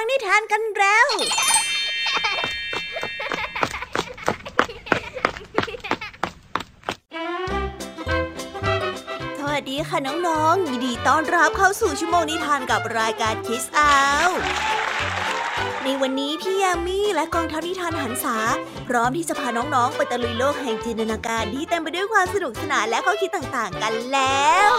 ฟังนิทานกันแล้ว สวัสดีค่ะน้องๆยินดีต้อนรับเข้าสู่ชั่วโมงนิทานกับรายการคิสอาวในวันนี้พี่ยามีและกองทัพนิทานหันษาพร้อมที่จะพาน้องๆ ไปตะลุยโลกแห่งจินตนาการที่เต็มไปด้วยความสนุกสนานและข้อคิดต่างๆกันแล้ว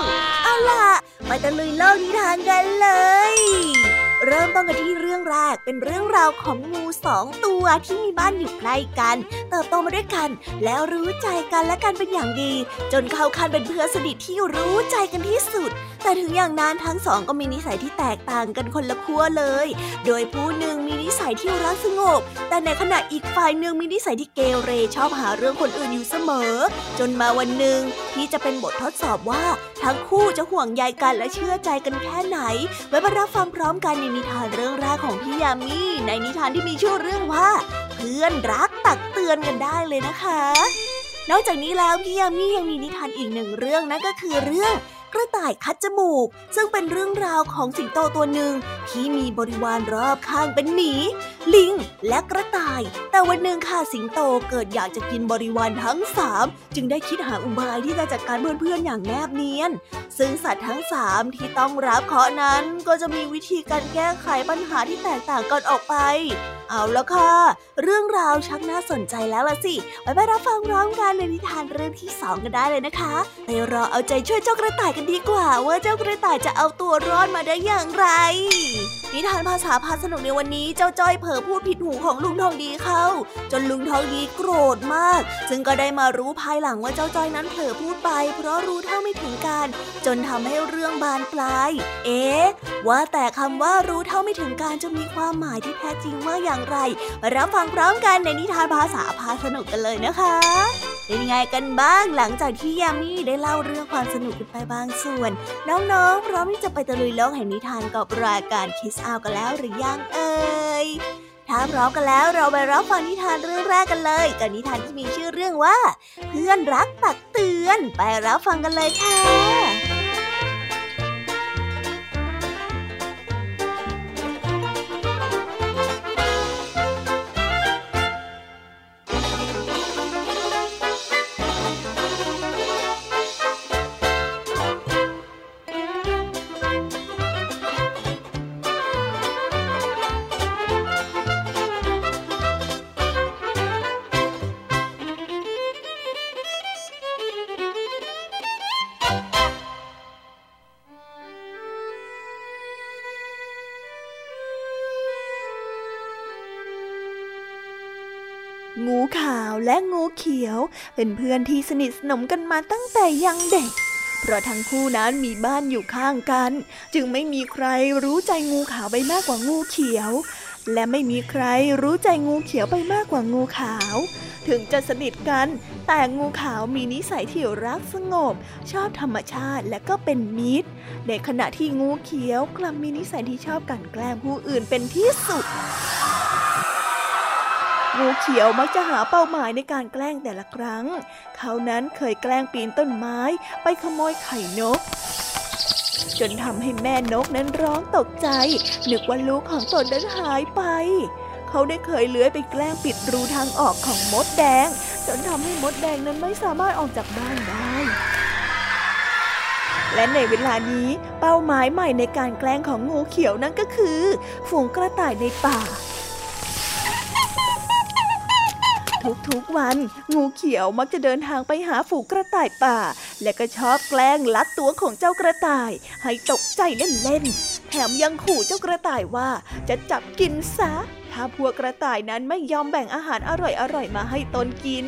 เอาล่ะ ไปตะลุยโลกนิทานกันเลย เริ่มต้นกันที่เรื่องแรกเป็นเรื่องราวของงูสองตัวที่มีบ้านอยู่ใกล้กัน เติบโตมาด้วยกัน แล้วรู้ใจกันและกันเป็นอย่างดี จนเข้าคันเป็นเพื่อนสนิทที่รู้ใจกันที่สุดแต่ถึงอย่างนั้นทั้งสองก็มีนิสัยที่แตกต่างกันคนละขั้วเลย โดยผู้หนึ่งมีนิสัยที่รักสงบ แต่ในขณะอีกฝ่ายหนึ่งมีนิสัยที่เกเรชอบหาเรื่องคนอื่นอยู่เสมอ จนมาวันหนึ่งที่จะเป็นบททดสอบว่า ทั้งคู่จะห่วงใยกันและเชื่อใจกันแค่ไหน ไว้มารับฟังพร้อมกันในนิทานเรื่องแรกของพี่ยามีในนิทานที่มีชื่อเรื่องว่า เพื่อนรักตักเตือนกันได้เลยนะคะนอกจากนี้แล้วพี่ยามียังมีนิทานอีกหนึ่งเรื่องนั่นก็คือเรื่อง กระต่ายคัดจมูก ซึ่งเป็นเรื่องราวของสิงโตตัวหนึ่งที่มีบริวารรอบข้างเป็นหมี ลิง และกระต่าย แต่วันหนึ่งค่ะสิงโตเกิดอยากจะกินบริวารทั้งสามจึงได้คิดหาอุบายที่จะจัดการเพื่อนๆอย่างแนบเนียน ซึ่งสัตว์ทั้งสามที่ต้องรับเคราะห์นั้นก็จะมีวิธีการแก้ไขปัญหาที่แตกต่างกันออกไป เอาล้วค่ะ เรื่องราวชักน่าสนใจแล้วล่ะสิไปไปรับฟังพร้อมกันในนิทานเรื่องที่สองกันได้เลยนะคะไปรอเอาใจช่วยเจ้ากระต่ายกันดีกว่าว่าเจ้ากระต่ายจะเอาตัวรอดมาได้อย่างไร นิทานภาษาพาสนุกในวันนี้เจ้าจ้อยเผลอพูดผิดหูของลุงทองดีเข้า จนลุงทองดีโกรธมาก ซึ่งก็ได้มารู้ภายหลังว่าเจ้าจ้อยนั้นเผลอพูดไป เพราะรู้เท่าไม่ถึงการ จนทำให้เรื่องบานปลาย เอ๊ะว่าแต่คำว่ารู้เท่าไม่ถึงการจะมีความหมายที่แท้จริงว่าอย่างไรมารับฟังพร้อมกันในนิทานภาษาพาสนุกกันเลยนะคะ เป็นไงกันบ้างหลังจากที่ยามีได้เล่าเรื่องความสนุกกันไปบางส่วน น้องๆพร้อมที่จะไปตะลุยโลกแห่งนิทานกับรายการคิสอากันแล้วหรือยังเอ่ยถ้าพร้อมกันแล้วเราไปรับฟังนิทานเรื่องแรกกันเลย กับนิทานที่มีชื่อเรื่องว่า เพื่อนรักตักเตือนไปรับฟังกันเลยค่ะ เขียว เป็นเพื่อนที่สนิทสนมกันมาตั้งแต่ยังเด็ก เพราะทั้งคู่นั้นมีบ้านอยู่ข้างกัน จึงไม่มีใครรู้ใจงูขาวไปมากกว่างูเขียว และไม่มีใครรู้ใจงูเขียวไปมากกว่างูขาว ถึงจะสนิทกัน แต่งูขาวมีนิสัยที่รักสงบ ชอบธรรมชาติและก็เป็นมิตร ในขณะที่งูเขียวกลับมีนิสัยที่ชอบกันแกล้งผู้อื่นเป็นที่สุด งูเขียวมักจะหาเป้าหมายในการแกล้งแต่ละครั้ง เขานั้นเคยแกล้งปีนต้นไม้ไปขโมยไข่นก จนทำให้แม่นกนั้นร้องตกใจ นึกว่าลูกของตนนั้นหายไป เขาได้เคยเลื้อยไปแกล้งปิดรูทางออกของมดแดง จนทำให้มดแดงนั้นไม่สามารถออกจากบ้านได้และในเวลานี้เป้าหมายใหม่ในการแกล้งของงูเขียวนั่นก็คือ ฝูงกระต่ายในป่า ทุกๆวัน งูเขียวมักจะเดินทางไปหาฝูงกระต่ายป่า และก็ชอบแกล้งลัดตัวของเจ้ากระต่าย ให้ตกใจเล่นๆ แถมยังขู่เจ้ากระต่ายว่าจะจับกินซะ ถ้าพวกกระต่ายนั้นไม่ยอมแบ่งอาหารอร่อยๆมาให้ตนกิน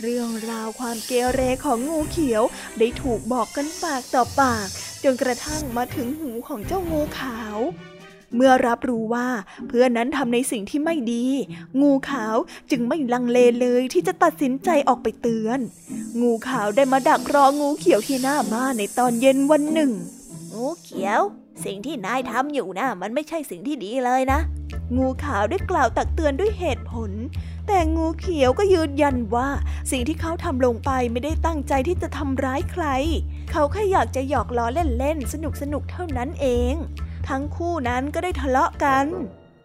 เรื่องราวความเกเรของงูเขียวได้ถูกบอกกันปากต่อปาก จนกระทั่งมาถึงหูของเจ้างูขาว เมื่อรับรู้ว่าเพื่อนนั้นทำในสิ่งที่ไม่ดี งูขาวจึงไม่ลังเลเลยที่จะตัดสินใจออกไปเตือน งูขาวได้มาดักรองูเขียวที่หน้าบ้านในตอนเย็นวันหนึ่ง งูเขียว สิ่งที่นายทำอยู่นะมันไม่ใช่สิ่งที่ดีเลยนะ งูขาวได้กล่าวตักเตือนด้วยเหตุผล แต่งูเขียวก็ยืนยันว่า สิ่งที่เขาทำลงไปไม่ได้ตั้งใจที่จะทำร้ายใคร เขาแค่อยากจะหยอกล้อเล่นๆสนุกๆเท่านั้นเอง ทั้งคู่นั้นก็ได้ทะเลาะกัน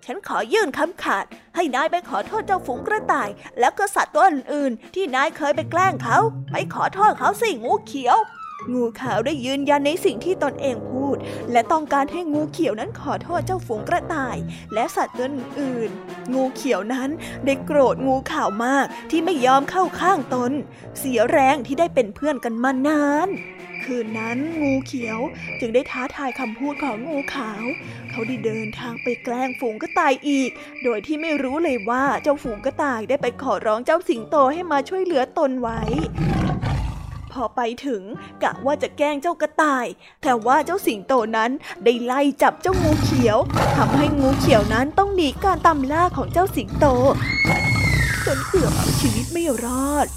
ฉันขอยื่นคำขาด ให้นายไปขอโทษเจ้าฝูงกระต่าย แล้วก็สัตว์ตัวอื่นๆที่นายเคยไปแกล้งเขา ไปขอโทษเขาสิงูเขียว งูขาวได้ยืนยันในสิ่งที่ตนเองพูด และต้องการให้งูเขียวนั้นขอโทษเจ้าฝูงกระต่าย และสัตว์ตัวอื่น งูเขียวนั้นได้โกรธงูขาวมากที่ไม่ยอมเข้าข้างตน เสียแรงที่ได้เป็นเพื่อนกันมานาน คืนนั้นงูเขียวจึงได้ท้าทายคำพูดของงูขาว เขาได้เดินทางไปแกล้งฝูงกระต่ายอีก โดยที่ไม่รู้เลยว่าเจ้าฝูงกระต่ายได้ไปขอร้องเจ้าสิงโตให้มาช่วยเหลือตนไว้ พอไปถึงกะว่าจะแกล้งเจ้ากระต่าย แต่ว่าเจ้าสิงโตนั้นได้ไล่จับเจ้างูเขียวทำให้งูเขียวนั้นต้องหนีการตามล่าของเจ้าสิงโตจนเกือบเอาชีวิตไม่รอด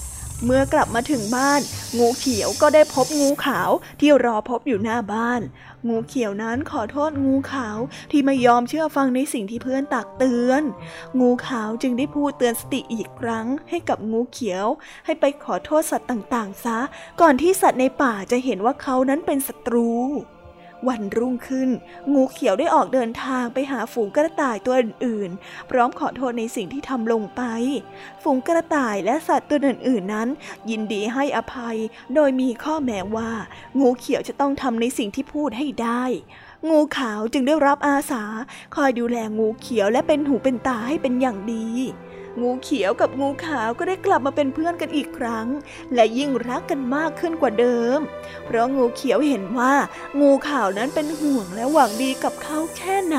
เมื่อกลับมาถึงบ้าน งูเขียวก็ได้พบงูขาวที่รอพบอยู่หน้าบ้าน งูเขียวนั้นขอโทษงูขาวที่ไม่ยอมเชื่อฟังในสิ่งที่เพื่อนตักเตือน งูขาวจึงได้พูดเตือนสติอีกครั้งให้กับงูเขียว ให้ไปขอโทษสัตว์ต่างๆ ซะ ก่อนที่สัตว์ในป่าจะเห็นว่าเขานั้นเป็นศัตรู วันรุ่งขึ้น งูเขียวได้ออกเดินทางไปหาฝูงกระต่ายตัวอื่นๆ พร้อมขอโทษในสิ่งที่ทำลงไป ฝูงกระต่ายและสัตว์ตัวอื่นๆนั้น ยินดีให้อภัย โดยมีข้อแม้ว่า งูเขียวจะต้องทำในสิ่งที่พูดให้ได้งูขาวจึงได้รับอาสา คอยดูแลงูเขียวและเป็นหูเป็นตาให้เป็นอย่างดี งูเขียวกับงูขาวก็ได้กลับมาเป็นเพื่อนกันอีกครั้ง และยิ่งรักกันมากขึ้นกว่าเดิม เพราะงูเขียวเห็นว่า งูขาวนั้นเป็นห่วงและหวังดีกับเขาแค่ไหน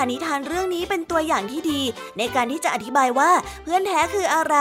านิทานเรื่องนี้เป็น ตัวอย่างที่ดี ในการที่จะอธิบายว่าเพื่อนแท้คืออะไร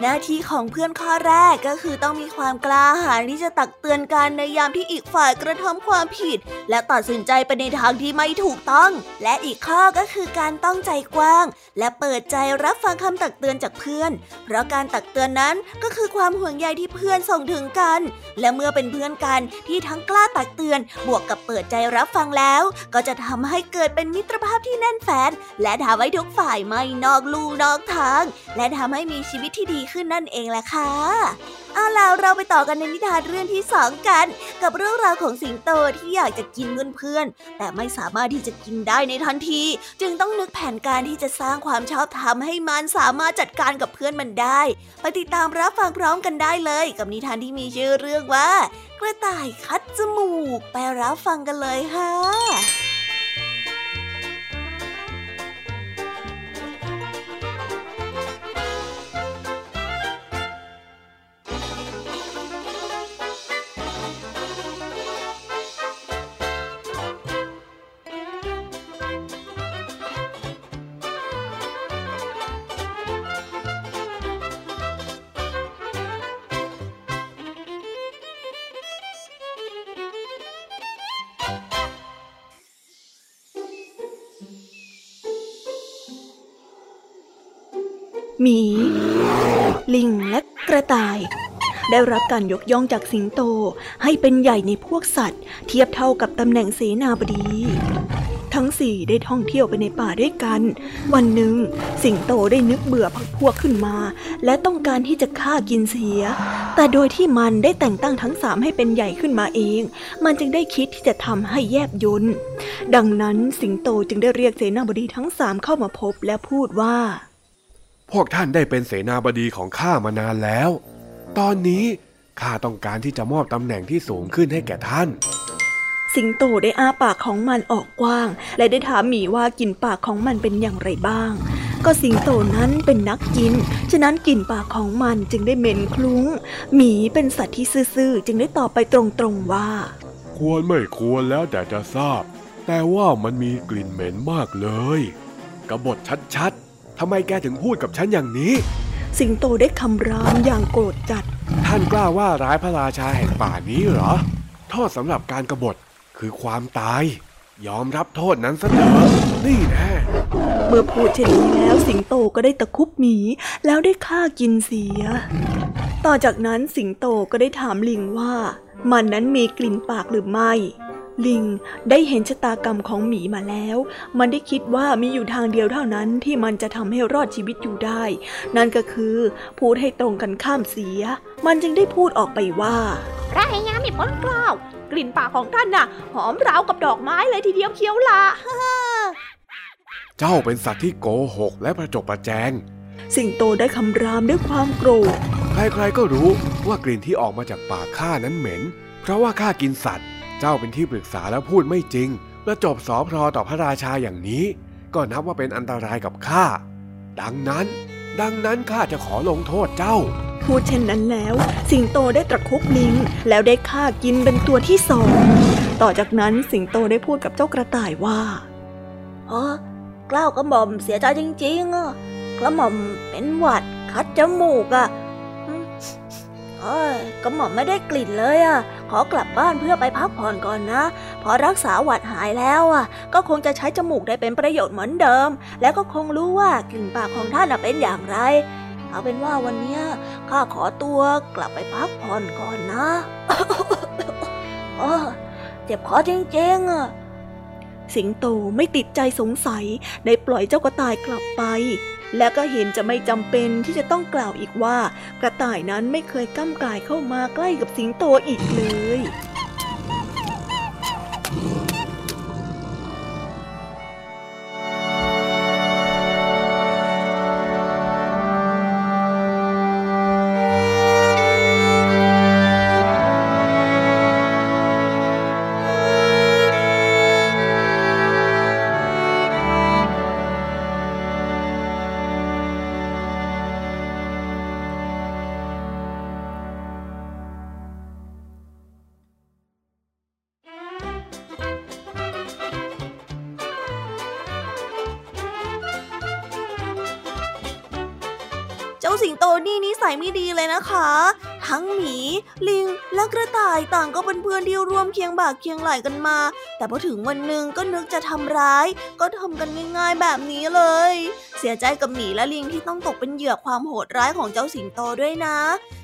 หน้าที่ของเพื่อนข้อแรกก็คือต้องมีความกล้าหาญที่จะตักเตือนกันในยามที่อีกฝ่ายกระทำความผิด และตัดสินใจไปในทางที่ไม่ถูกต้อง และอีกข้อก็คือการต้องใจกว้าง และเปิดใจรับฟังคำตักเตือนจากเพื่อน เพราะการตักเตือนนั้นก็คือความห่วงใยที่เพื่อนส่งถึงกัน และเมื่อเป็นเพื่อนกันที่ทั้งกล้าตักเตือน บวกกับเปิดใจรับฟังแล้ว ก็จะทำให้เกิดเป็นมิตรภาพที่แน่นแฟนและทำให้ทุกฝ่ายไม่นอกลู่นอกทาง และทำให้มีชีวิตที่ดีขึ้นนั่นเองแหละค่ะเอาล่ะเราไปต่อกันในนิทานเรื่องที่สองกัน กับเรื่องราวของสิงโตที่อยากจะกินเงินเพื่อน แต่ไม่สามารถที่จะกินได้ในทันที จึงต้องนึกแผนการที่จะสร้างความชอบธรรมให้มันสามารถจัดการกับเพื่อนมันได้ ไปติดตามรับฟังพร้อมกันได้เลย กับนิทานที่มีชื่อเรื่องว่า กระต่ายคัดจมูก ไปรับฟังกันเลยค่ะ หมี ลิงและกระต่าย ได้รับการยกย่องจากสิงโตให้เป็นใหญ่ในพวกสัตว์ เทียบเท่ากับตำแหน่งเสนาบดี ทั้งสี่ได้ท่องเที่ยวไปในป่าด้วยกัน วันหนึ่ง สิงโตได้นึกเบื่อพักพวกขึ้นมา และต้องการที่จะฆ่ากินเสีย แต่โดยที่มันได้แต่งตั้งทั้งสามให้เป็นใหญ่ขึ้นมาเอง มันจึงได้คิดที่จะทำให้แยบยนดังนั้นสิงโตจึงได้เรียกเสนาบดีทั้งสามเข้ามาพบและพูดว่า พวกท่านได้เป็นเสนาบดีของข้ามานานแล้ว ตอนนี้ข้าต้องการที่จะมอบตำแหน่งที่สูงขึ้นให้แก่ท่าน สิงโตได้อ้าปากของมันออกกว้าง และได้ถามหมีว่ากินปากของมันเป็นอย่างไรบ้าง ก็สิงโตนั้นเป็นนักกิน ฉะนั้นกลิ่นปากของมันจึงได้เหม็นคลุ้ง หมีเป็นสัตว์ที่ซื่อๆจึงได้ตอบไปตรงๆว่า ควรไม่ควรแล้วแต่จะทราบ แต่ว่ามันมีกลิ่นเหม็นมากเลยกบฏชัดๆ ทำไมแกถึงพูดกับฉันอย่างนี้ สิงโตได้คำรามอย่างโกรธจัด ท่านกล้าว่าร้ายพระราชาแห่งป่านี้เหรอ โทษสำหรับการกรบฏคือความตาย ยอมรับโทษนั้นซะเถอะนี่แน่เมื่อพูดเช่นนี้แล้วสิงโตก็ได้ตะคุบหมี แล้วได้ฆ่ากินเสีย ต่อจากนั้นสิงโตก็ได้ถามลิงว่า มันนั้นมีกลิ่นปากหรือไม่ ลิงได้เห็นชะตากรรมของหมีมาแล้ว มันได้คิดว่ามีอยู่ทางเดียวเท่านั้นที่มันจะทำให้รอดชีวิตอยู่ได้ นั่นก็คือพูดให้ตรงกันข้ามเสีย มันจึงได้พูดออกไปว่าพระยามีพ้นกล้าว กลิ่นปากของท่านน่ะ หอมราวกับดอกไม้เลยทีเดียวเคี้ยวละเจ้าเป็นสัตว์ที่โกหกและประจบประแจง สิงโตได้คำรามด้วยความโกรธ ใครๆก็รู้ว่ากลิ่นที่ออกมาจากปากข้านั้นเหม็น เพราะว่าข้ากินสัตว์ เจ้าเป็นที่ปรึกษาแล้วพูดไม่จริง และจบสอพรอต่อพระราชาอย่างนี้ ก็นับว่าเป็นอันตรายกับข้า ดังนั้น ดังนั้นข้าจะขอลงโทษเจ้า พูดเช่นนั้นแล้ว สิงโตได้ตะครุบลิงแล้วได้ฆ่ากินเป็นตัวที่สอง ต่อจากนั้นสิงโตได้พูดกับเจ้ากระต่ายว่าอ๋อกล้าวกระหม่อมเสียใจจริงๆอะกระหม่อมเป็นหวัดคัดจมูกอะอืม เอ้ยกระหม่อมไม่ได้กลิ่นเลยอะ ขอกลับบ้านเพื่อไปพักผ่อนก่อนนะ พอรักษาหวัดหายแล้วอะ ก็คงจะใช้จมูกได้เป็นประโยชน์เหมือนเดิม แล้วก็คงรู้ว่ากลิ่นปากของท่านเป็นอย่างไร เอาเป็นว่าวันนี้ข้าขอตัวกลับไปพักผ่อนก่อนนะเออเจ็บคอจริงๆอะสิงโตไม่ติดใจสงสัยได้ปล่อยเจ้ากระต่ายกลับไป และก็เห็นจะไม่จำเป็นที่จะต้องกล่าวอีกว่า กระต่ายนั้นไม่เคยก้ำกายเข้ามาใกล้กับสิงโตอีกเลย สิงโตนี่นิสัยไม่ดีเลยนะคะ ทั้งหมี ลิง และกระต่ายต่างก็เป็นเพื่อนที่ร่วมเคียงบ่าเคียงไหล่กันมา แต่พอถึงวันหนึ่งก็นึกจะทำร้าย ก็ทำกันง่ายๆแบบนี้เลย เสียใจกับหมีและลิงที่ต้องตกเป็นเหยื่อความโหดร้ายของเจ้าสิงโตด้วยนะ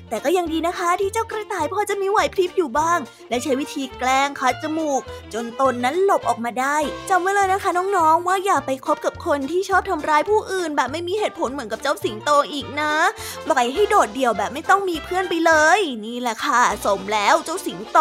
แต่ก็ยังดีนะคะที่เจ้ากระต่ายพอจะมีไหวพริบอยู่บ้าง และใช้วิธีแกล้งคัดจมูก จนตนนั้นหลบออกมาได้จำไว้เลยนะคะน้องๆ ว่าอย่าไปคบกับคนที่ชอบทำร้ายผู้อื่น แบบไม่มีเหตุผลเหมือนกับเจ้าสิงโตอีกนะปล่อยให้โดดเดี่ยวแบบไม่ต้องมีเพื่อนไปเลย นี่แหละค่ะ สมแล้วเจ้าสิงโต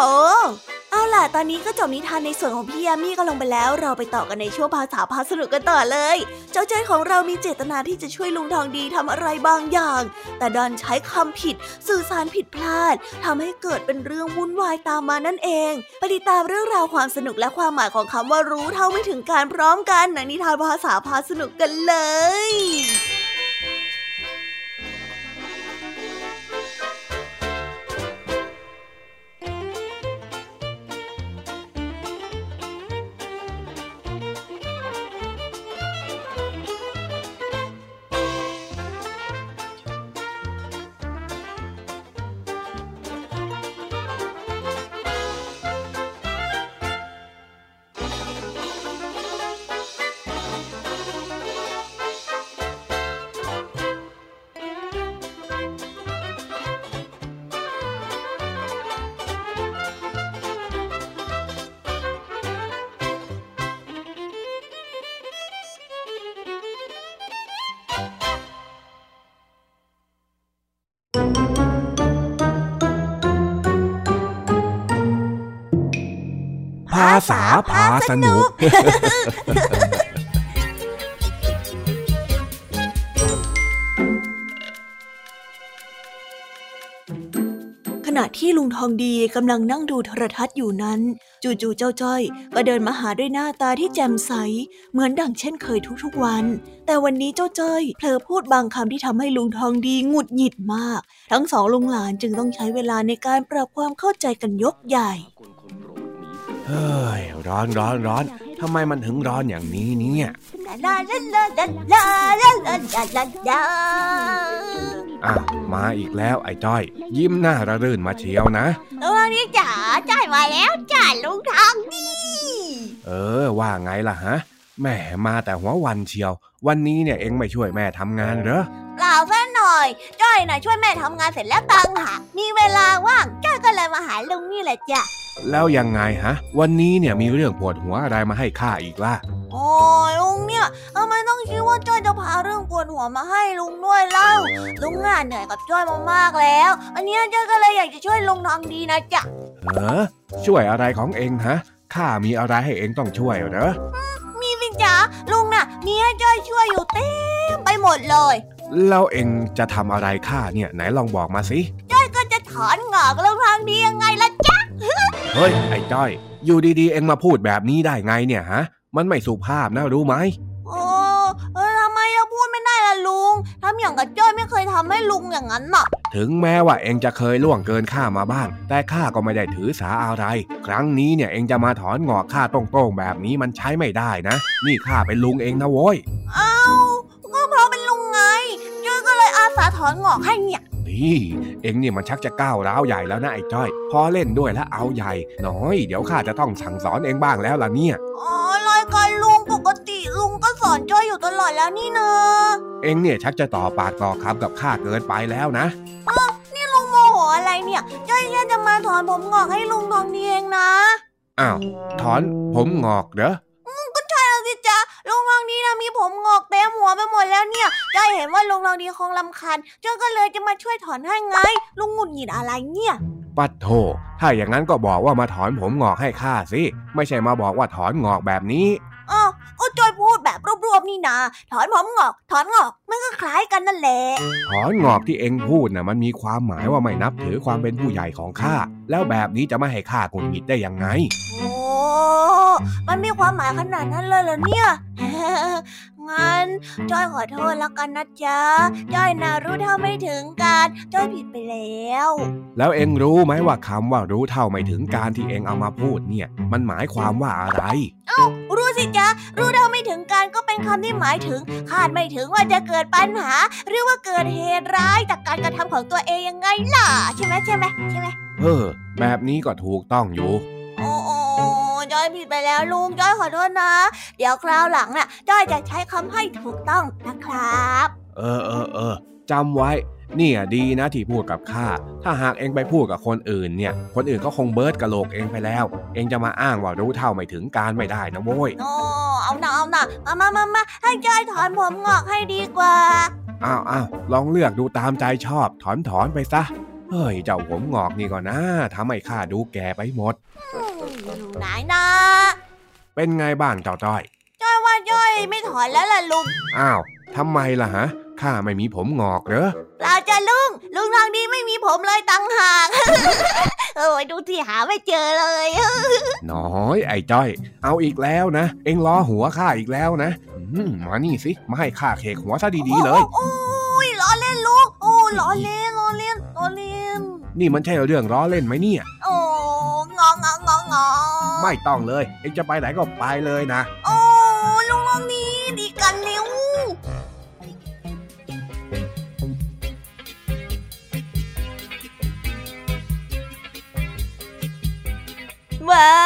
เอาล่ะ ตอนนี้ก็จบนิทานในส่วนของพี่ยามีก็ลงไปแล้ว เราไปต่อกันในช่วงภาษาพาสนุกกันต่อเลย เจ้าจ้ยของเรามีเจตนาที่จะช่วยลุงทองดีทำอะไรบางอย่าง แต่ดันใช้คำผิดสื่อสารผิดพลาดทำให้เกิดเป็นเรื่องวุ่นวายตามมานั่นเอง ไปติดตามเรื่องราวความสนุกและความหมายของคำว่ารู้เท่าไม่ถึงการพร้อมกันในนิทานภาษาพาสนุกกันเลย ษาพาสนุก ขณะที่ลุงทองดีกำลังนั่งดูโทรทัศน์อยู่นั้น จู่ๆเจ้าจ้อย ก็เดินมาหาด้วยหน้าตาที่แจ่มใส เหมือนดังเช่นเคยทุกๆวัน แต่วันนี้เจ้าจ้อยเผลอพูดบางคำที่ทำให้ลุงทองดีหงุดหงิดมาก ทั้งสองลุงหลานจึงต้องใช้เวลาในการปรับความเข้าใจกันยกใหญ่ เฮ้ยร้อนร้อนร้อนทำไมมันถึงร้อนอย่างนี้เนี่ยลาลาลาลาลาลาลาดาดาดาอะมาอีกแล้วไอ้จ้อย ยิ้มหน้าระรื่นมาเชียวนะลุงทองดีจ๋าจ่ายมาแล้วจ้าลุงทองดีเออ ว่าไงล่ะฮะแหม่มาแต่หัววันเชียว วันนี้เนี่ยเอ็งไม่ช่วยแม่ทำงานเหรอเปล่าซะหน่อย จ้อยน่ะช่วยแม่ทำงานเสร็จแล้วตังหากมีเวลาว่าง จ้อยก็เลยมาหาลุงนี่แหละจ้ะ แล้วยังไงฮะ วันนี้เนี่ยมีเรื่องปวดหัวอะไรมาให้ข้าอีกล่ะ โอ้ยลุงเนี่ยทำไมต้องคิดว่าจ้อยจะพาเรื่องปวดหัวมาให้ลุงด้วยเล่า ลุงงานเหนื่อยกับจ้อยมามากแล้ว อันเนี้ยจ้อยก็เลยอยากจะช่วยลุงทองดีนะจ๊ะเออช่วยอะไรของเอ็งฮะข้ามีอะไรให้เอ็งต้องช่วยเหรอมีสิจ๊ะลุงน่ะมีให้จ้อยช่วยอยู่เต็มไปหมดเลย แล้วเอ็งจะทำอะไรข้าเนี่ยไหนลองบอกมาสิจ้อยก็จะถอนงอกลุงทองดียังไงล่ะจ๊ะเฮ้ยไอ้จ้อย อยู่ดีๆ เอ็งมาพูดแบบนี้ได้ไงเนี่ยฮะ มันไม่สุภาพนะรู้ไหมโอ้เออทำไมเราพูดไม่ได้ล่ะลุงทำอย่างกับจ้อยไม่เคยทำให้ลุงอย่างนั้นน่ะ ถึงแม้ว่าเอ็งจะเคยล่วงเกินข้ามาบ้าง แต่ข้าก็ไม่ได้ถือสาอะไร ครั้งนี้เนี่ยเอ็งจะมาถอนงอกข้าตรงๆแบบนี้มันใช้ไม่ได้นะ นี่ข้าเป็นลุงเองนะโว้ย เอ้า อยก็เลยอาสาถอนงอกให้เนี่ย นี่เอ็งนี่มันชักจะก้าวร้าวใหญ่แล้วนะไอ้จ้อย พอเล่นด้วยแล้วเอาใหญ่น้อย เดี๋ยวข้าจะต้องสั่งสอนเอ็งบ้างแล้วล่ะเนี่ยอ๋อรายการลุงปกติลุงก็สอนจ้อยอยู่ตลอดแล้วนี่นะเอ็งเนี่ยชักจะต่อปากต่อคำกับข้าเกินไปแล้วนะนี่ลุงโมโหอะไรเนี่ย จ้อยแค่จะมาถอนผมงอกให้ลุงทองดีเองนะอ้าวถอนผมงอกเหรอก็ เนี่ยจ้อยเห็นว่าลุงทองดีคงลำคาญจ้อยก็เลยจะมาช่วยถอนให้ไง ลุงหงุดหงิดอะไรเนี่ย ปัดโทถ้าอย่างนั้นก็บอกว่ามาถอนผมงอกให้ข้าสิ ไม่ใช่มาบอกว่าถอนงอกแบบนี้อ้าวก็จอยพูดแบบรวบๆนี่นาถอนผมงอก ถอนงอก มันก็คล้ายกันนั่นแหละ ถอนงอกที่เอ็งพูดน่ะมันมีความหมายว่าไม่นับถือความเป็นผู้ใหญ่ของข้า แล้วแบบนี้จะไม่ให้ข้าหงุดหงิดได้ยังไง โอ้ มันมีความหมายขนาดนั้นเลยเหรอเนี่ย งั้นจอยขอโทษแล้วกันนะจ๊ะจอยน่ารู้เท่าไม่ถึงการจอยผิดไปแล้ว แล้วเอ็งรู้ไหมว่าคำว่ารู้เท่าไม่ถึงการที่เอ็งเอามาพูดเนี่ย มันหมายความว่าอะไรรู้สิจ๊ะรู้เท่าไม่ถึงการก็เป็นคำที่หมายถึงคาดไม่ถึงว่าจะเกิดปัญหา หรือว่าเกิดเหตุร้ายจากการกระทำของตัวเองยังไงล่ะใช่ไหมใช่ไหมใช่ไหมเออแบบนี้ก็ถูกต้องอยู่โอ้โอ้ จอยผิดไปแล้วลุงจอยขอโทษนะ เดี๋ยวคราวหลังน่ะจอยจะใช้คำให้ถูกต้องนะครับ เออเออเออจำไว้เนี่ยดีนะที่พูดกับข้า ถ้าหากเอ็งไปพูดกับคนอื่นเนี่ย คนอื่นก็คงเบิร์ดกะโหลกเอ็งไปแล้ว เอ็งจะมาอ้างว่ารู้เท่าไม่ถึงการไม่ได้นะโว้ยโอ้เอาหน่าเอาหน่ามามามามาให้จอยถอนผมงอกให้ดีกว่า อ้าวอ้าวลองเลือกดูตามใจชอบ ถอนถอนไปซะ เฮ้ยเจ้าผมงอกนี่ก็นะทำให้ข้าดูแก่ไปหมดอืมไหนนะเป็นไงบ้างเจ้าจ้อยจอยว่าจอยไม่ถอนแล้วล่ะลุง อ้าวทำไมล่ะฮะ ข้าไม่มีผมงอกเหรอเปล่าจ้ะลุง ลุงทางนี้ไม่มีผมเลยตังหากเออดูที่หาไม่เจอเลย น้อยไอ้จ้อย เอาอีกแล้วนะ เอ็งล้อหัวข้าอีกแล้วนะอืมมานี่สิ มาให้ข้าเคกหัวซะดีๆเลย โอ้ยล้อเล่นลุง โอ้ล้อเล่นล้อเล่น ล้อเล่นนี่มันใช่เรื่องล้อเล่นไหมเนี่ย โอ้งองงองงองงอไม่ต้องเลย เอ็งจะไปไหนก็ไปเลยนะ โอ้ลุงลองนี้ดีกันเร็วว้าวจบ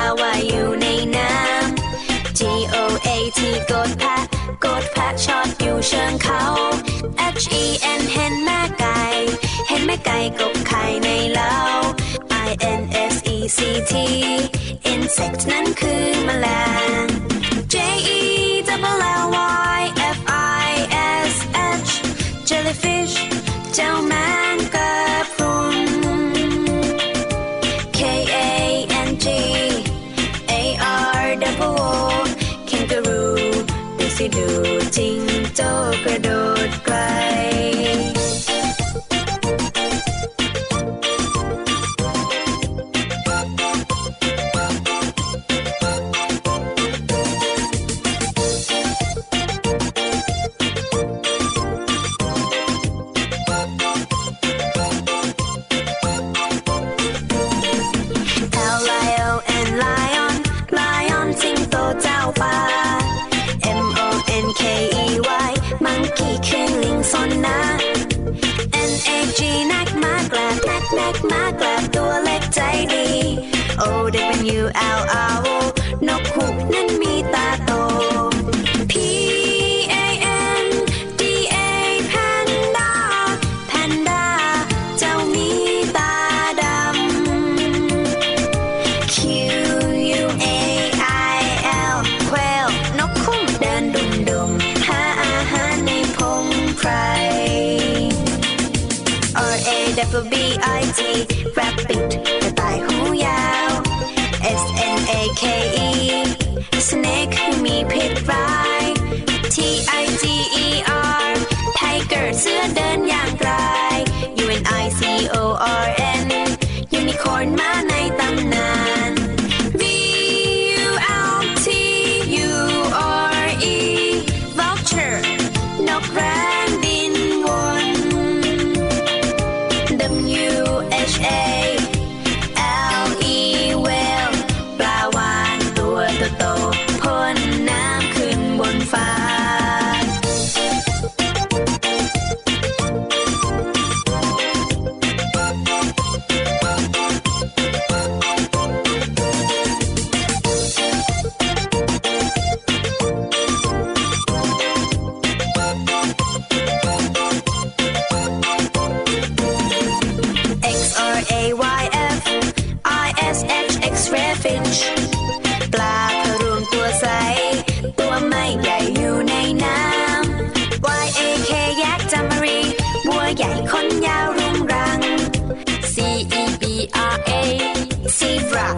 าว่าอยู่ในน้ำ G O A T กดแพะกดแพะชอตอยู่เชิงเขา H E N เห็นแม่ไก่ เห็นแม่ไก่กบไข่ในเล้า I N S E C T I'll.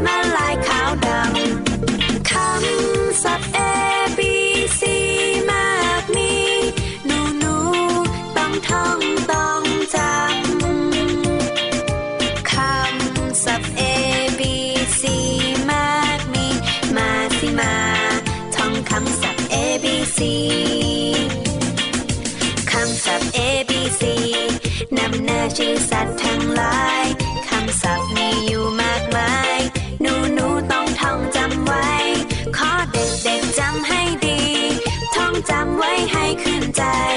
ม่ลายขาวดำคำศัพท์ A B C มากมีหนูหนูต้องท่องต้องจำคำศัพท์ A B C มากมีมาสิมาท่องคำศัพท์ A B C คำศัพท์ A B C นำหน้าชื่อสัตว์ทั้ง 在。